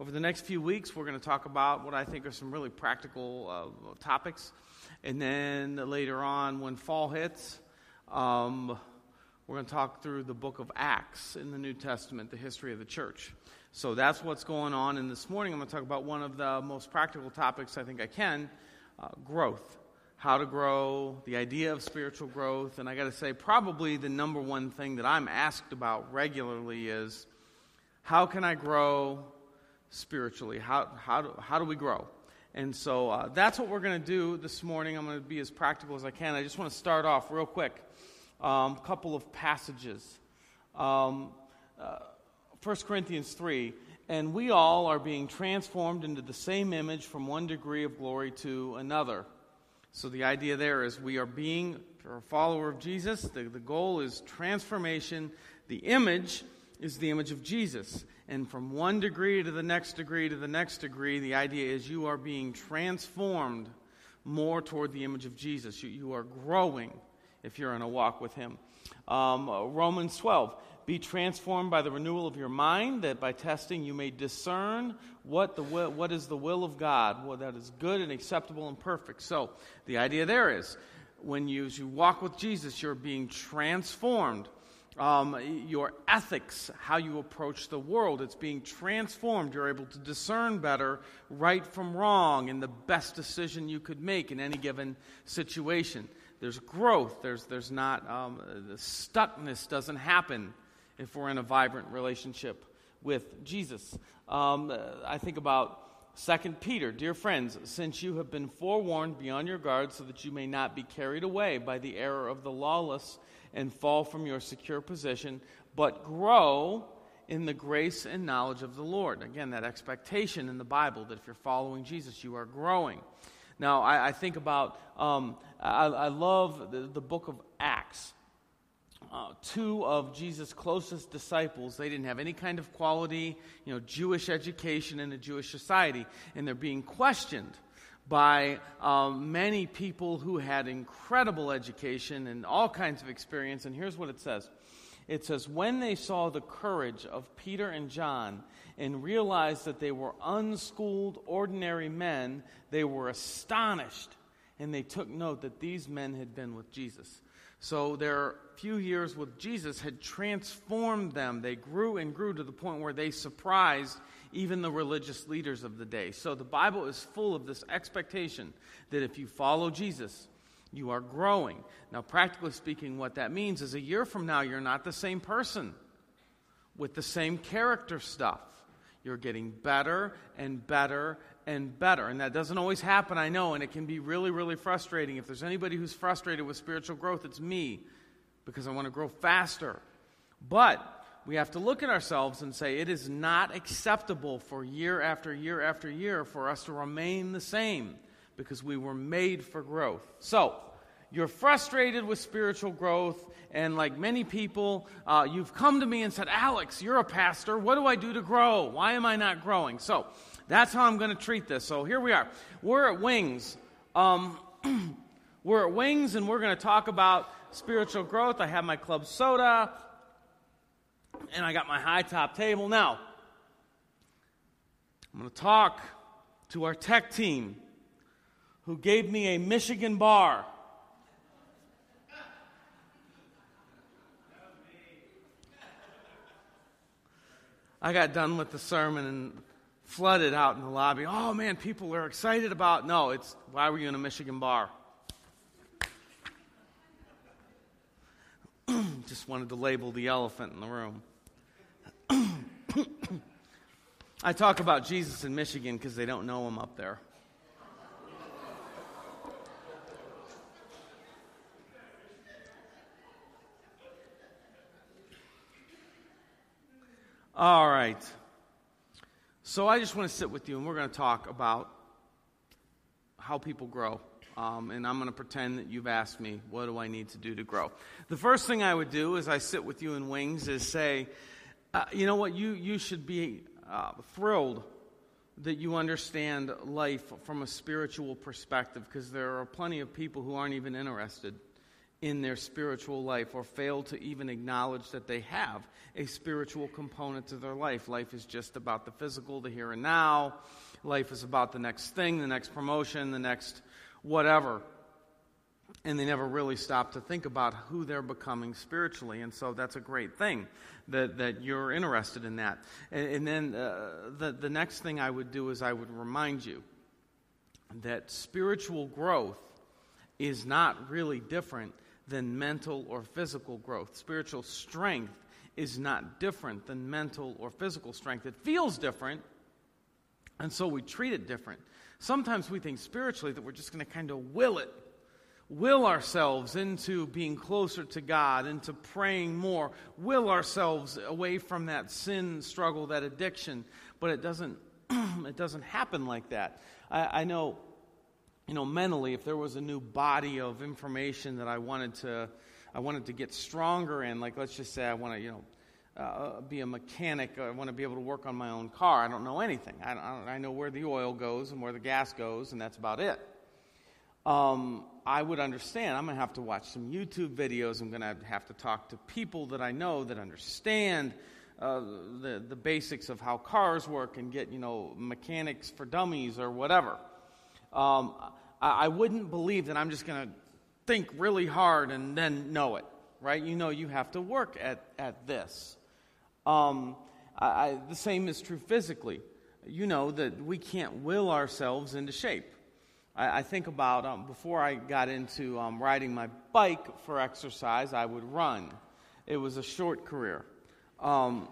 Over the next few weeks, we're going to talk about what I think are some really practical uh, topics. And then later on, when fall hits, um, we're going to talk through the book of Acts in the New Testament, the history of the church. So that's what's going on. And this morning, I'm going to talk about one of the most practical topics I think I can uh, growth. How to grow, the idea of spiritual growth. And I got to say, probably the number one thing that I'm asked about regularly is how can I grow spiritually? How, how, do, how do we grow? And so uh, that's what we're going to do this morning. I'm going to be as practical as I can. I just want to start off real quick. A um, couple of passages. Um, uh, 1 Corinthians 3 And we all are being transformed into the same image from one degree of glory to another. So the idea there is we are being, for a follower of Jesus, the, the goal is transformation. The image is the image of Jesus. And from one degree to the next degree to the next degree, the idea is you are being transformed more toward the image of Jesus. You, you are growing if you're in a walk with Him. Um, Romans 12. Be transformed by the renewal of your mind, that by testing you may discern what, the will, what is the will of God, what that is good and acceptable and perfect. So, the idea there is when you, you walk with Jesus, you're being transformed um, your ethics, how you approach the world. It's being transformed. You're able to discern better right from wrong and the best decision you could make in any given situation. There's growth. There's, there's not, um, the stuckness doesn't happen if we're in a vibrant relationship with Jesus. Um, I think about 2 Peter, dear friends, since you have been forewarned, beyond your guard, so that you may not be carried away by the error of the lawless and fall from your secure position, but grow in the grace and knowledge of the Lord. Again, that expectation in the Bible that if you're following Jesus, you are growing. Now, I, I think about, um, I, I, love the, the, book of Acts. Uh, two of Jesus' closest disciples, they didn't have any kind of quality, you know, Jewish education in a Jewish society, and they're being questioned by um, many people who had incredible education and all kinds of experience. And here's what it says it says, When they saw the courage of Peter and John and realized that they were unschooled, ordinary men, they were astonished. And they took note that these men had been with Jesus. So their few years with Jesus had transformed them. They grew and grew to the point where they surprised even the religious leaders of the day. So the Bible is full of this expectation that if you follow Jesus, you are growing. Now, practically speaking, what that means is a year from now, you're not the same person with the same character stuff. You're getting better and better and better. And that doesn't always happen, I know, and it can be really, really frustrating. If there's anybody who's frustrated with spiritual growth, it's me because I want to grow faster. But we have to look at ourselves and say it is not acceptable for year after year after year for us to remain the same because we were made for growth. So, you're frustrated with spiritual growth, and like many people, uh, you've come to me and said, Alex, you're a pastor. What do I do to grow? Why am I not growing? So, that's how I'm going to treat this. So, here we are. We're at Wings. Um, we're at Wings, and we're going to talk about spiritual growth. I have my club soda and I got my high top table. Now, I'm going to talk to our tech team who gave me a Michigan bar. I got done with the sermon and flooded out in the lobby. Oh man, people are excited about. No, it's why were you in a Michigan bar? Just wanted to label the elephant in the room. I talk about Jesus in Michigan because they don't know him up there. All right. So I just want to sit with you and we're going to talk about how people grow. Um, and I'm going to pretend that you've asked me, what do I need to do to grow? The first thing I would do as I sit with you in wings is say, uh, you know what? You, you should be uh, thrilled that you understand life from a spiritual perspective because there are plenty of people who aren't even interested in their spiritual life or fail to even acknowledge that they have a spiritual component to their life. Life is just about the physical, the here and now. Life is about the next thing, the next promotion, the next whatever. And they never really stop to think about who they're becoming spiritually. And so that's a great thing that, that you're interested in that. And, and then uh, the, the next thing I would do is I would remind you that spiritual growth is not really different than mental or physical growth. Spiritual strength is not different than mental or physical strength. It feels different, and so we treat it different. Sometimes we think spiritually that we're just going to kind of will it, will ourselves into being closer to God, into praying more, will ourselves away from that sin struggle, that addiction. But it doesn't, it doesn't happen like that. I, I know you know, mentally, if there was a new body of information that I wanted to, I wanted to get stronger in, like let's just say I want to, you know, uh, be a mechanic. I want to be able to work on my own car. I don't know anything. I, I, I know where the oil goes and where the gas goes, and that's about it. Um, I would understand. I'm going to have to watch some YouTube videos. I'm going to have to talk to people that I know that understand uh, the, the basics of how cars work and get, you know, mechanics for dummies or whatever um, I, I wouldn't believe that I'm just going to think really hard and then know it, right? You know, you have to work at, at this. Um, I, I, the same is true physically. You know that we can't will ourselves into shape. I, I think about um, before I got into um, riding my bike for exercise, I would run. It was a short career. Um,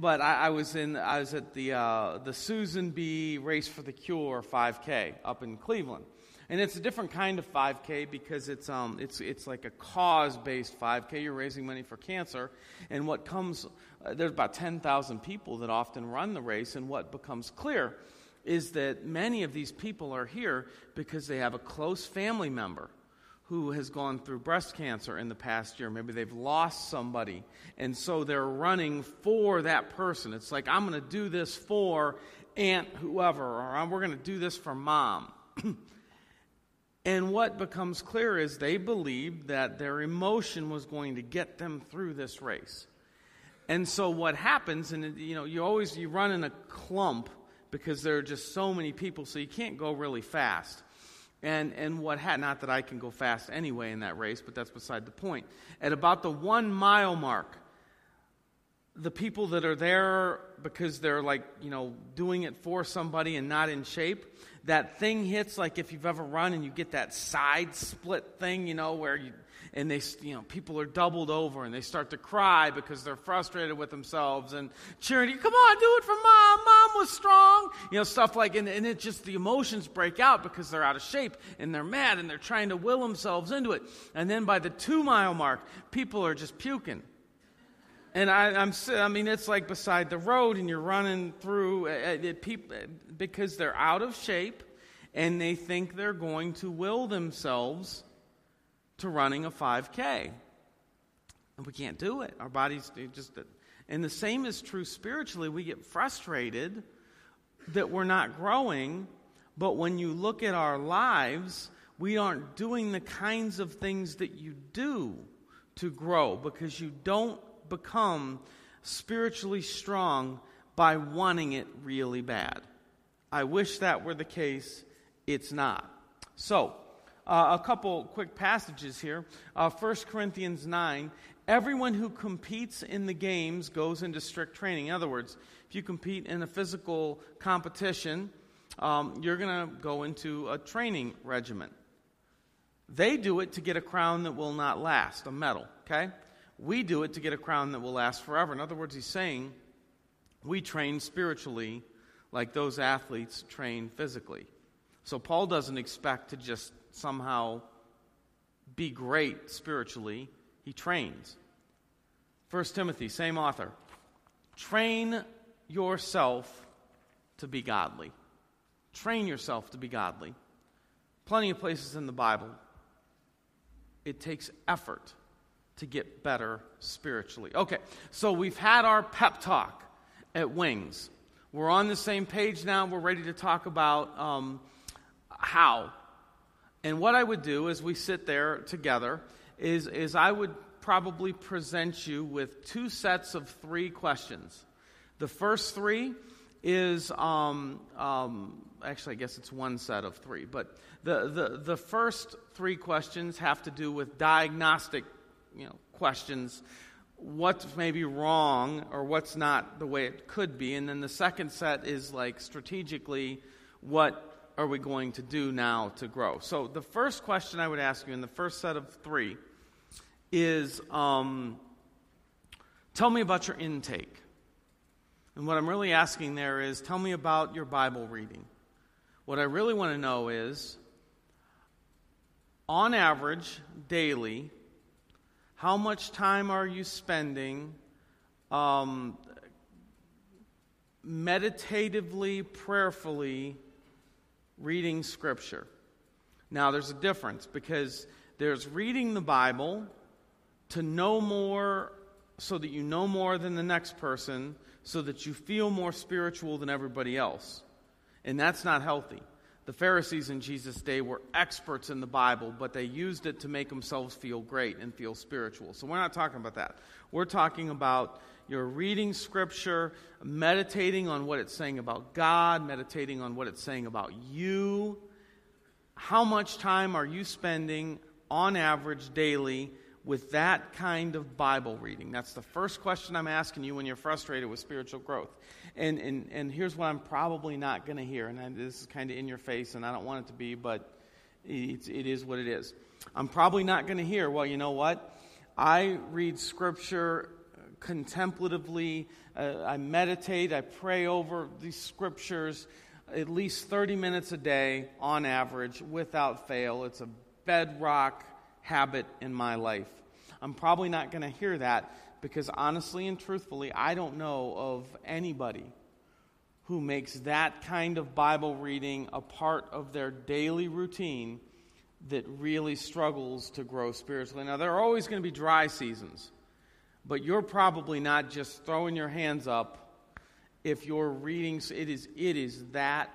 but I, I, was in I was at the uh, the Susan B. Race for the Cure 5K up in Cleveland, and it's a different kind of 5K because it's um it's it's like a cause based 5K. You're raising money for cancer, and what comes uh, there's about 10,000 people that often run the race, and what becomes clear is that many of these people are here because they have a close family member who has gone through breast cancer in the past year. Maybe they've lost somebody. And so they're running for that person. It's like, I'm going to do this for Aunt whoever, or we're going to do this for mom. and what becomes clear is they believed that their emotion was going to get them through this race. And so what happens, and you know, you always you run in a clump because there are just so many people, so you can't go really fast. And, and what not that I can go fast anyway in that race, but that's beside the point. At about the one mile mark, the people that are there because they're like, you know, doing it for somebody and not in shape, that thing hits like if you've ever run and you get that side split thing, you know, where you and they, you know, people are doubled over and they start to cry because they're frustrated with themselves and cheering, come on, do it for mom. Mom was strong. You know, stuff like, and, and it just, the emotions break out because they're out of shape and they're mad and they're trying to will themselves into it. And then by the two mile mark, people are just puking. And I, am I mean, it's like beside the road, and you're running through uh it, people, because they're out of shape, and they think they're going to will themselves to running a 5K. And we can't do it. Our bodies just. And the same is true spiritually. We get frustrated that we're not growing, but when you look at our lives, we aren't doing the kinds of things that you do to grow because you don't become spiritually strong by wanting it really bad. I wish that were the case. It's not. So, uh, a couple quick passages here. Uh, 1 Corinthians 9 Everyone who competes in the games goes into strict training. In other words, if you compete in a physical competition, um, you're going to go into a training regimen. They do it to get a crown that will not last, a medal, okay? We do it to get a crown that will last forever. In other words, he's saying we train spiritually like those athletes train physically. So Paul doesn't expect to just somehow be great spiritually, he trains. 1 Timothy, same author. Train yourself to be godly. Train yourself to be godly. Plenty of places in the Bible, it takes effort to get better spiritually. Okay, so we've had our pep talk at Wings. We're on the same page now. We're ready to talk about um, how and what I would do as we sit there together is, is I would probably present you with two sets of three questions. The first three is um, um, actually, I guess it's one set of three, but the, the, the first three questions have to do with diagnostic you know, questions what's maybe wrong or what's not the way it could be. And then the second set is like strategically, what are we going to do now to grow? So the first question I would ask you in the first set of three is um, tell me about your intake. And what I'm really asking there is tell me about your Bible reading. What I really want to know is, on average, daily, how much time are you spending um, meditatively, prayerfully reading Scripture? Now, there's a difference because there's reading the Bible to know more so that you know more than the next person, so that you feel more spiritual than everybody else. And that's not healthy. The Pharisees in Jesus' day were experts in the Bible, but they used it to make themselves feel great and feel spiritual. So we're not talking about that. We're talking about your reading Scripture, meditating on what it's saying about God, meditating on what it's saying about you. How much time are you spending on average daily with that kind of Bible reading? That's the first question I'm asking you when you're frustrated with spiritual growth. And, and, and here's what I'm probably not going to hear, and I, this is kind of in your face, and I don't want it to be, but it's, it is what it is. I'm probably not going to hear, well, you know what? I read Scripture contemplatively, uh, I meditate, I pray over these Scriptures at least 30 minutes a day on average without fail. It's a bedrock habit in my life. I'm probably not going to hear that because honestly and truthfully, I don't know of anybody who makes that kind of Bible reading a part of their daily routine that really struggles to grow spiritually. Now, there are always going to be dry seasons, but you're probably not just throwing your hands up if you're reading. It is, it is that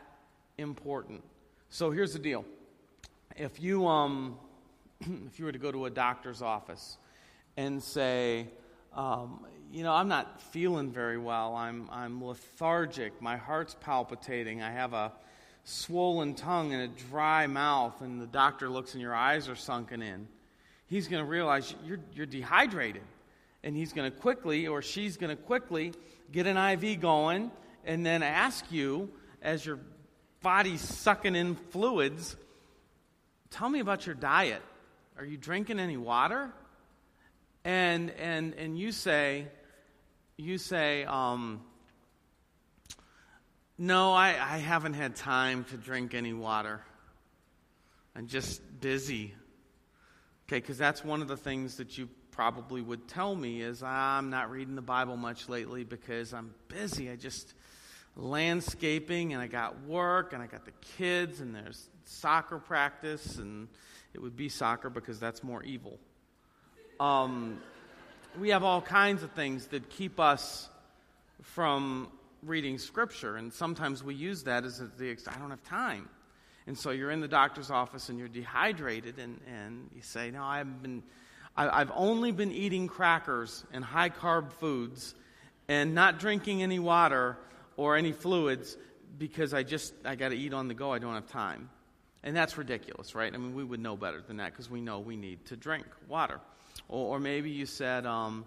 important. So here's the deal. If you, um, if you were to go to a doctor's office and say, um, you know, I'm not feeling very well. I'm, I'm lethargic. My heart's palpitating. I have a swollen tongue and a dry mouth, and the doctor looks and your eyes are sunken in. He's going to realize you're, you're dehydrated. And he's going to quickly, or she's going to quickly, get an IV going and then ask you, as your body's sucking in fluids, tell me about your diet. Are you drinking any water? and and and you say you say um, no I, I haven't had time to drink any water i'm just busy okay because that's one of the things that you probably would tell me is i'm not reading the bible much lately because i'm busy i just landscaping and i got work and i got the kids and there's soccer practice and it would be soccer because that's more evil um, we have all kinds of things that keep us from reading Scripture, and sometimes we use that as the I don't have time. And so you're in the doctor's office and you're dehydrated, and, and you say, No, I've been. I've only been eating crackers and high carb foods and not drinking any water or any fluids because I just I got to eat on the go. I don't have time. And that's ridiculous, right? I mean, we would know better than that because we know we need to drink water. Or, or maybe you said, um,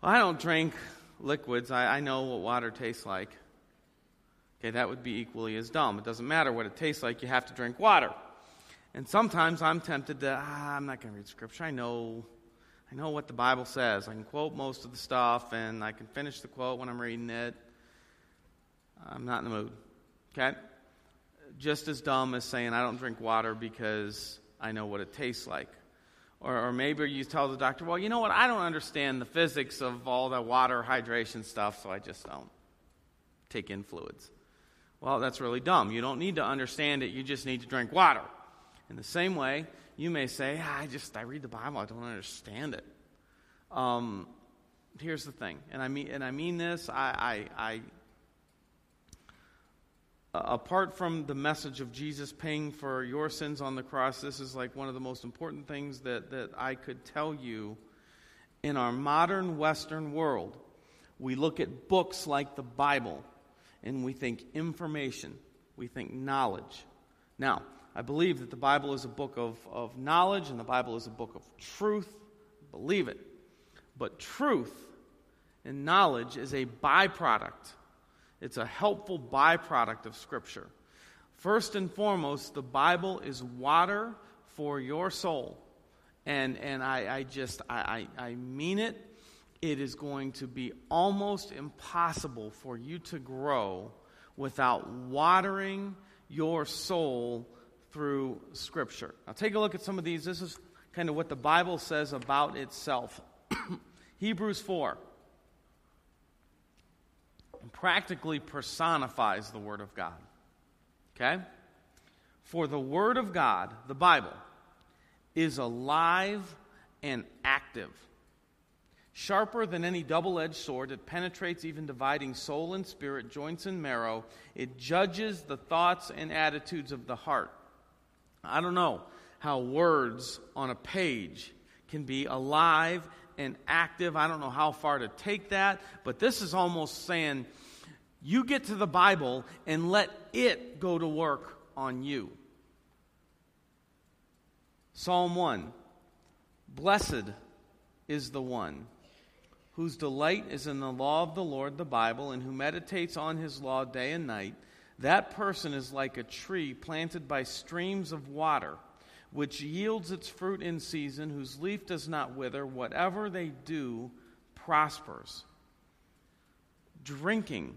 well, I don't drink liquids. I, I know what water tastes like. Okay, that would be equally as dumb. It doesn't matter what it tastes like, you have to drink water. And sometimes I'm tempted to, ah, I'm not going to read scripture. I know, I know what the Bible says. I can quote most of the stuff, and I can finish the quote when I'm reading it. I'm not in the mood. Okay? Just as dumb as saying I don't drink water because I know what it tastes like. Or, or maybe you tell the doctor, well, you know what? I don't understand the physics of all the water hydration stuff, so I just don't take in fluids. Well, that's really dumb. You don't need to understand it, you just need to drink water. In the same way, you may say, ah, I just, I read the Bible, I don't understand it. Um, here's the thing, and I mean, and I mean this, I, I, I apart from the message of Jesus paying for your sins on the cross, this is like one of the most important things that, that I could tell you. In our modern Western world, we look at books like the Bible and we think information, we think knowledge. Now, I believe that the Bible is a book of, of knowledge and the Bible is a book of truth. Believe it. But truth and knowledge is a byproduct it's a helpful byproduct of Scripture. First and foremost, the Bible is water for your soul. And, and I, I just, I, I, I mean it. It is going to be almost impossible for you to grow without watering your soul through Scripture. Now, take a look at some of these. This is kind of what the Bible says about itself. Hebrews 4 practically personifies the Word of God. Okay? For the Word of God, the Bible, is alive and active, sharper than any double edged sword. It penetrates even dividing soul and spirit, joints and marrow. It judges the thoughts and attitudes of the heart. I don't know how words on a page can be alive and active. I don't know how far to take that, but this is almost saying you get to the Bible and let it go to work on you. Psalm 1 Blessed is the one whose delight is in the law of the Lord, the Bible, and who meditates on his law day and night. That person is like a tree planted by streams of water, which yields its fruit in season, whose leaf does not wither. Whatever they do prospers. Drinking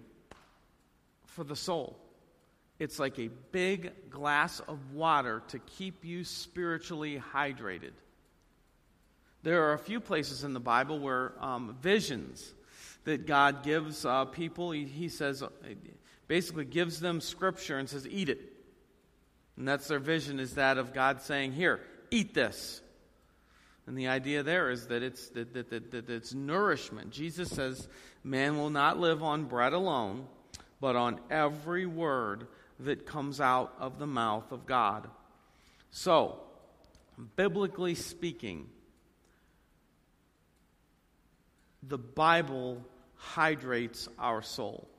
for the soul. It's like a big glass of water to keep you spiritually hydrated. There are a few places in the Bible where um, visions that God gives uh, people, he, he says, basically gives them scripture and says, eat it. And that's their vision, is that of God saying, here, eat this. And the idea there is that it's, that, that, that, that it's nourishment. Jesus says, man will not live on bread alone, but on every word that comes out of the mouth of God. So, biblically speaking, the Bible hydrates our soul.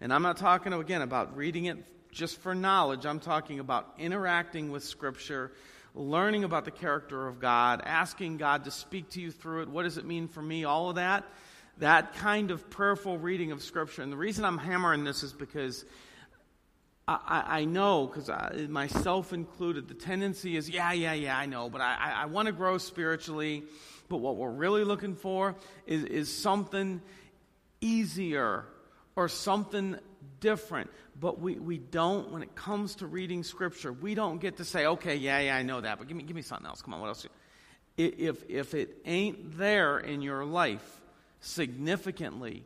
And I'm not talking again about reading it just for knowledge. I'm talking about interacting with Scripture, learning about the character of God, asking God to speak to you through it. What does it mean for me? All of that that kind of prayerful reading of Scripture. And the reason I'm hammering this is because I, I, know, because myself included, the tendency is, yeah, yeah, yeah, I know, but I, I, I want to grow spiritually. But what we're really looking for is, is something easier or something different. But we, we don't, when it comes to reading Scripture, we don't get to say, okay, yeah, yeah, I know that, but give me, give me something else. Come on, what else? If, if it ain't there in your life, significantly,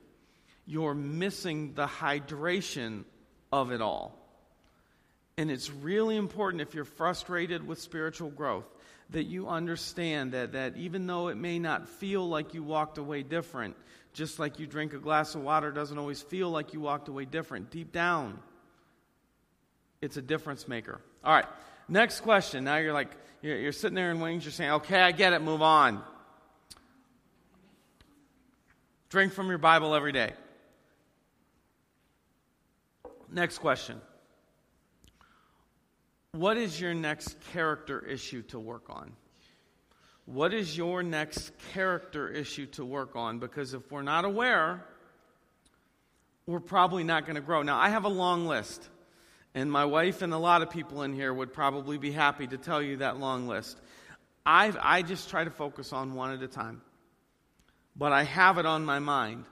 you're missing the hydration of it all. And it's really important if you're frustrated with spiritual growth that you understand that, that even though it may not feel like you walked away different, just like you drink a glass of water doesn't always feel like you walked away different. Deep down, it's a difference maker. All right, next question. Now you're like, you're, you're sitting there in wings, you're saying, okay, I get it, move on. Drink from your Bible every day. Next question. What is your next character issue to work on? What is your next character issue to work on? Because if we're not aware, we're probably not going to grow. Now, I have a long list, and my wife and a lot of people in here would probably be happy to tell you that long list. i I just try to focus on one at a time but I have it on my mind.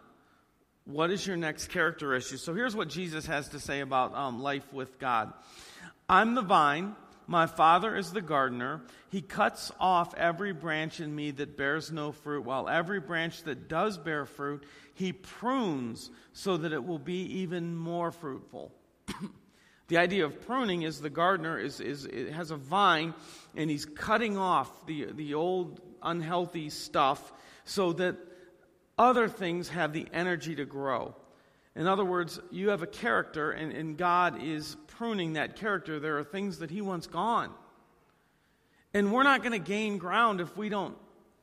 What is your next character issue? So here's what Jesus has to say about um, life with God I'm the vine, my Father is the gardener. He cuts off every branch in me that bears no fruit, while every branch that does bear fruit, he prunes so that it will be even more fruitful. the idea of pruning is the gardener is, is, has a vine and he's cutting off the, the old unhealthy stuff so that other things have the energy to grow. In other words, you have a character, and, and God is pruning that character. There are things that He wants gone. And we're not going to gain ground if we don't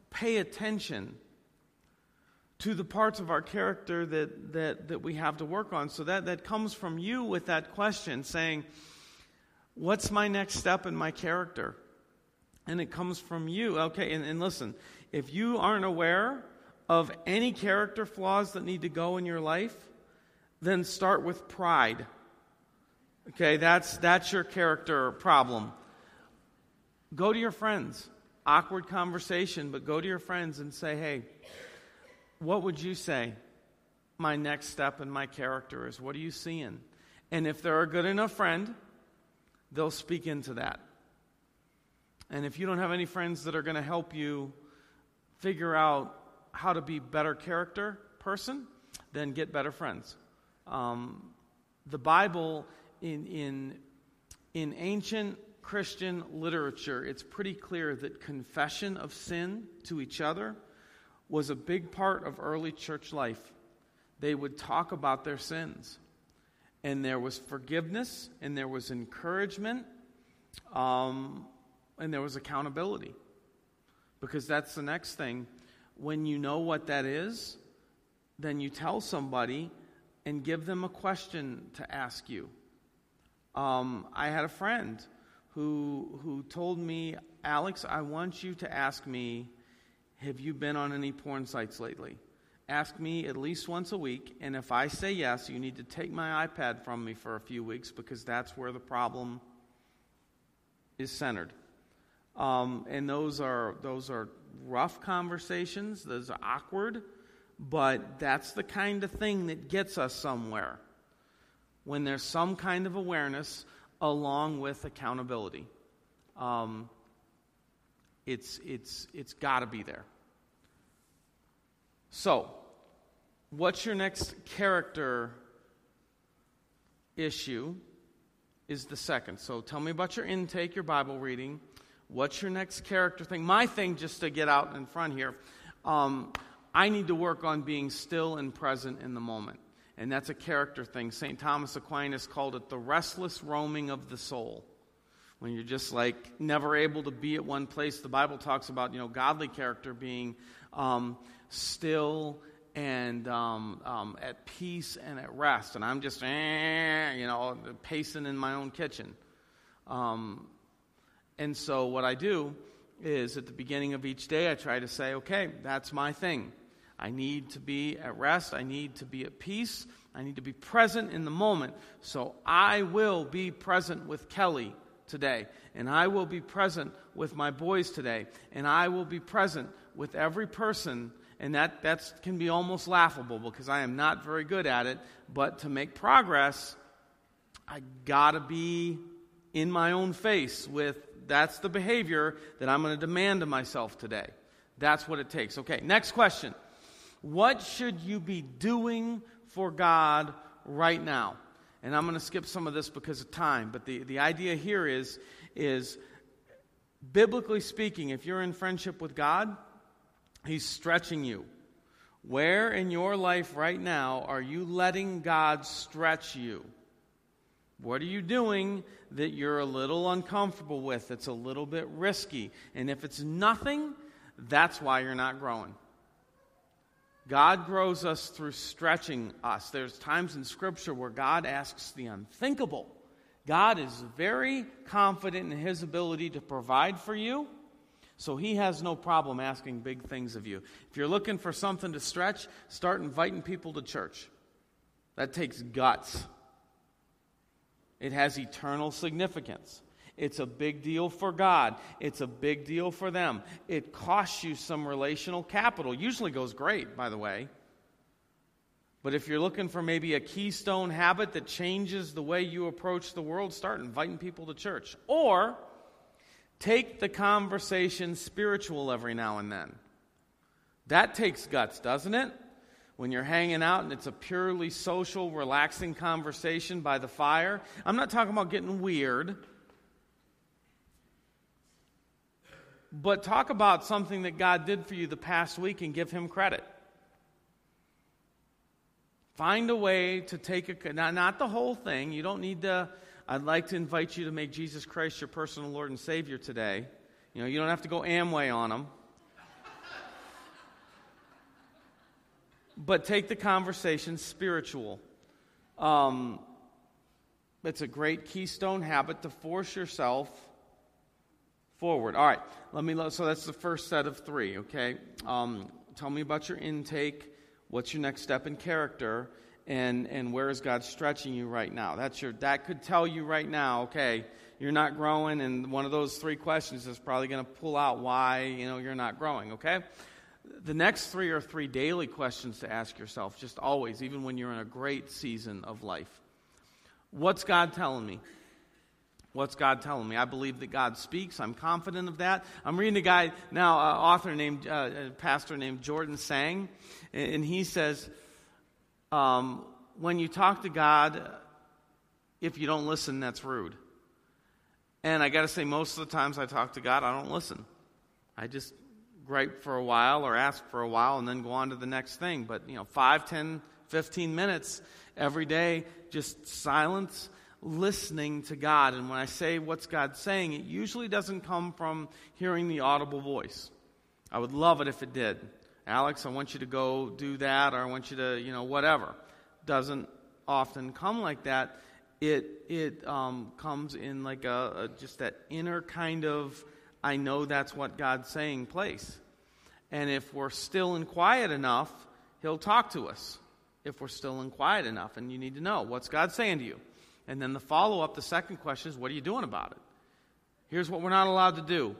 pay attention to the parts of our character that, that, that we have to work on. So that, that comes from you with that question saying, What's my next step in my character? And it comes from you. Okay, and, and listen, if you aren't aware of any character flaws that need to go in your life, then start with pride. Okay, that's, that's your character problem. Go to your friends. Awkward conversation, but go to your friends and say, hey, what would you say my next step in my character is? What are you seeing? And if they're a good enough friend, they'll speak into that. And if you don't have any friends that are going to help you figure out how to be better character person, then get better friends. Um, the Bible in, in, in ancient Christian literature, it's pretty clear that confession of sin to each other was a big part of early church life. They would talk about their sins. And there was forgiveness, and there was encouragement, um, and there was accountability. Because that's the next thing. When you know what that is, then you tell somebody and give them a question to ask you. Um, I had a friend who, who told me, Alex, I want you to ask me, have you been on any porn sites lately? Ask me at least once a week, and if I say yes, you need to take my iPad from me for a few weeks because that's where the problem is centered. Um, and those are, those are rough conversations, those are awkward, but that's the kind of thing that gets us somewhere when there's some kind of awareness along with accountability. Um, it's it's it's got to be there. So, what's your next character issue? Is the second. So, tell me about your intake, your Bible reading. What's your next character thing? My thing, just to get out in front here, um, I need to work on being still and present in the moment. And that's a character thing. St. Thomas Aquinas called it the restless roaming of the soul. When you're just like never able to be at one place, the Bible talks about, you know, godly character being um, still and um, um, at peace and at rest. And I'm just, eh, you know, pacing in my own kitchen. Um, and so what I do is at the beginning of each day, I try to say, okay, that's my thing. I need to be at rest. I need to be at peace. I need to be present in the moment. So I will be present with Kelly today. And I will be present with my boys today. And I will be present with every person. And that that's, can be almost laughable because I am not very good at it. But to make progress, I got to be in my own face with that's the behavior that I'm going to demand of myself today. That's what it takes. Okay, next question. What should you be doing for God right now? And I'm going to skip some of this because of time, but the, the idea here is, is biblically speaking, if you're in friendship with God, He's stretching you. Where in your life right now are you letting God stretch you? What are you doing that you're a little uncomfortable with, that's a little bit risky? And if it's nothing, that's why you're not growing. God grows us through stretching us. There's times in Scripture where God asks the unthinkable. God is very confident in his ability to provide for you, so he has no problem asking big things of you. If you're looking for something to stretch, start inviting people to church. That takes guts, it has eternal significance. It's a big deal for God. It's a big deal for them. It costs you some relational capital. Usually goes great, by the way. But if you're looking for maybe a keystone habit that changes the way you approach the world, start inviting people to church. Or take the conversation spiritual every now and then. That takes guts, doesn't it? When you're hanging out and it's a purely social, relaxing conversation by the fire. I'm not talking about getting weird. But talk about something that God did for you the past week and give Him credit. Find a way to take a, not, not the whole thing. You don't need to, I'd like to invite you to make Jesus Christ your personal Lord and Savior today. You know, you don't have to go Amway on them. but take the conversation spiritual. Um, it's a great keystone habit to force yourself forward. All right, let me. So that's the first set of three. Okay, um, tell me about your intake. What's your next step in character? And and where is God stretching you right now? That's your. That could tell you right now. Okay, you're not growing, and one of those three questions is probably going to pull out why you know you're not growing. Okay. The next three are three daily questions to ask yourself, just always, even when you're in a great season of life. What's God telling me? What's God telling me? I believe that God speaks. I'm confident of that. I'm reading a guy now, uh, author named, uh, a pastor named Jordan Sang, and he says, um, when you talk to God, if you don't listen, that's rude. And I got to say, most of the times I talk to God, I don't listen. I just gripe for a while or ask for a while and then go on to the next thing. But, you know, 5, 10, 15 minutes every day, just silence listening to God. And when I say what's God saying, it usually doesn't come from hearing the audible voice. I would love it if it did. Alex, I want you to go do that, or I want you to, you know, whatever. Doesn't often come like that. It it um, comes in like a, a just that inner kind of I know that's what God's saying place. And if we're still and quiet enough, He'll talk to us. If we're still and quiet enough, and you need to know what's God saying to you. And then the follow up, the second question is, what are you doing about it? Here's what we're not allowed to do.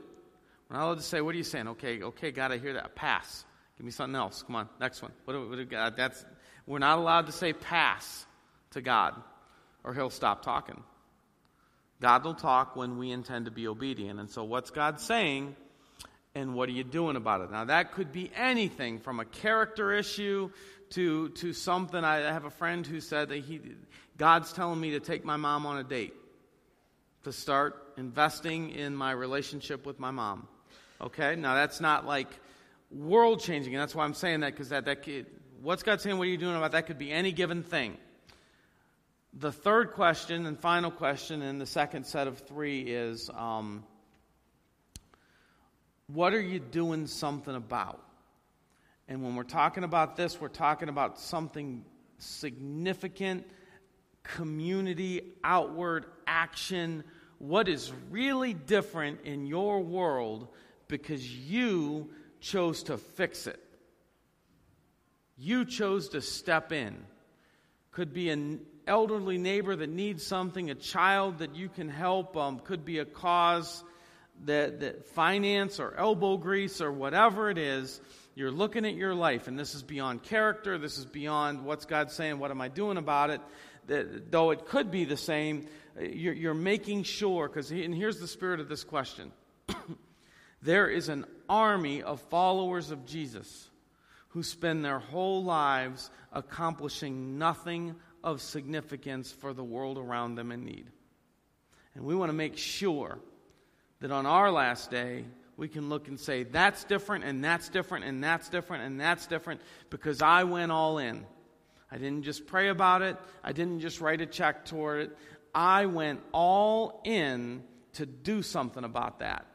We're not allowed to say, what are you saying? Okay, okay, God, I hear that. Pass. Give me something else. Come on, next one. What, what, what, that's, we're not allowed to say pass to God, or He'll stop talking. God will talk when we intend to be obedient. And so, what's God saying, and what are you doing about it? Now, that could be anything from a character issue to, to something. I have a friend who said that he, God's telling me to take my mom on a date, to start investing in my relationship with my mom. Okay? Now, that's not like world changing, and that's why I'm saying that, because that, that could, what's God saying? What are you doing about that? Could be any given thing. The third question and final question in the second set of three is um, what are you doing something about? And when we're talking about this, we're talking about something significant, community, outward action. What is really different in your world because you chose to fix it? You chose to step in. Could be an elderly neighbor that needs something, a child that you can help, um, could be a cause that, that finance or elbow grease or whatever it is you're looking at your life, and this is beyond character, this is beyond what's God saying, what am I doing about it? Though it could be the same, uh, you're, you're making sure, because and here's the spirit of this question there is an army of followers of Jesus who spend their whole lives accomplishing nothing of significance for the world around them in need. And we want to make sure that on our last day, we can look and say, that's different, and that's different, and that's different, and that's different, because I went all in. I didn't just pray about it, I didn't just write a check toward it. I went all in to do something about that.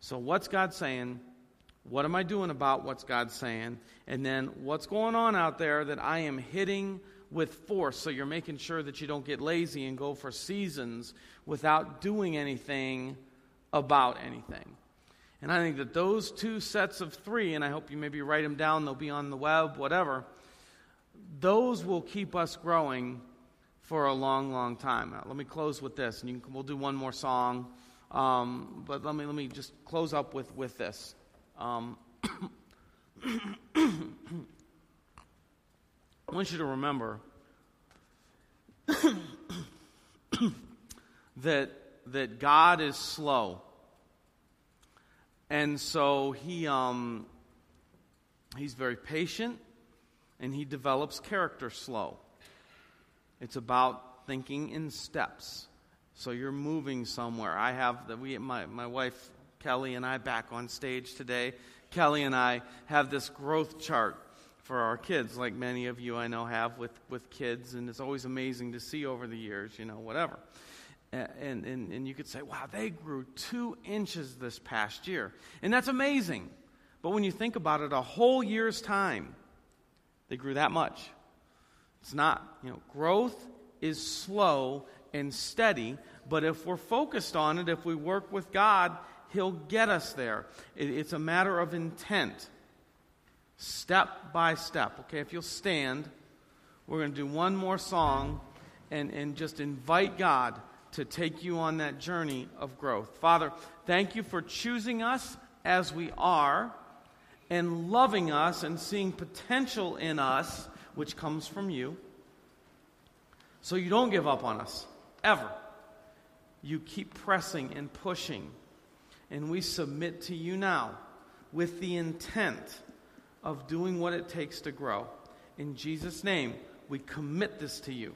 So, what's God saying? What am I doing about what's God saying? And then, what's going on out there that I am hitting with force? So, you're making sure that you don't get lazy and go for seasons without doing anything about anything. And I think that those two sets of three, and I hope you maybe write them down, they'll be on the web, whatever, those will keep us growing for a long, long time. Now, let me close with this, and can, we'll do one more song. Um, but let me, let me just close up with, with this. Um, I want you to remember that, that God is slow. And so he, um, he's very patient and he develops character slow. It's about thinking in steps. So you're moving somewhere. I have the, we, my, my wife Kelly and I back on stage today. Kelly and I have this growth chart for our kids, like many of you I know have with, with kids, and it's always amazing to see over the years, you know, whatever. And, and, and you could say, wow, they grew two inches this past year. And that's amazing. But when you think about it, a whole year's time, they grew that much. It's not, you know, growth is slow and steady, but if we're focused on it, if we work with God, He'll get us there. It, it's a matter of intent step by step. Okay, if you'll stand, we're going to do one more song and, and just invite God to take you on that journey of growth. Father, thank you for choosing us as we are and loving us and seeing potential in us, which comes from you. So you don't give up on us, ever. You keep pressing and pushing. And we submit to you now with the intent of doing what it takes to grow. In Jesus' name, we commit this to you.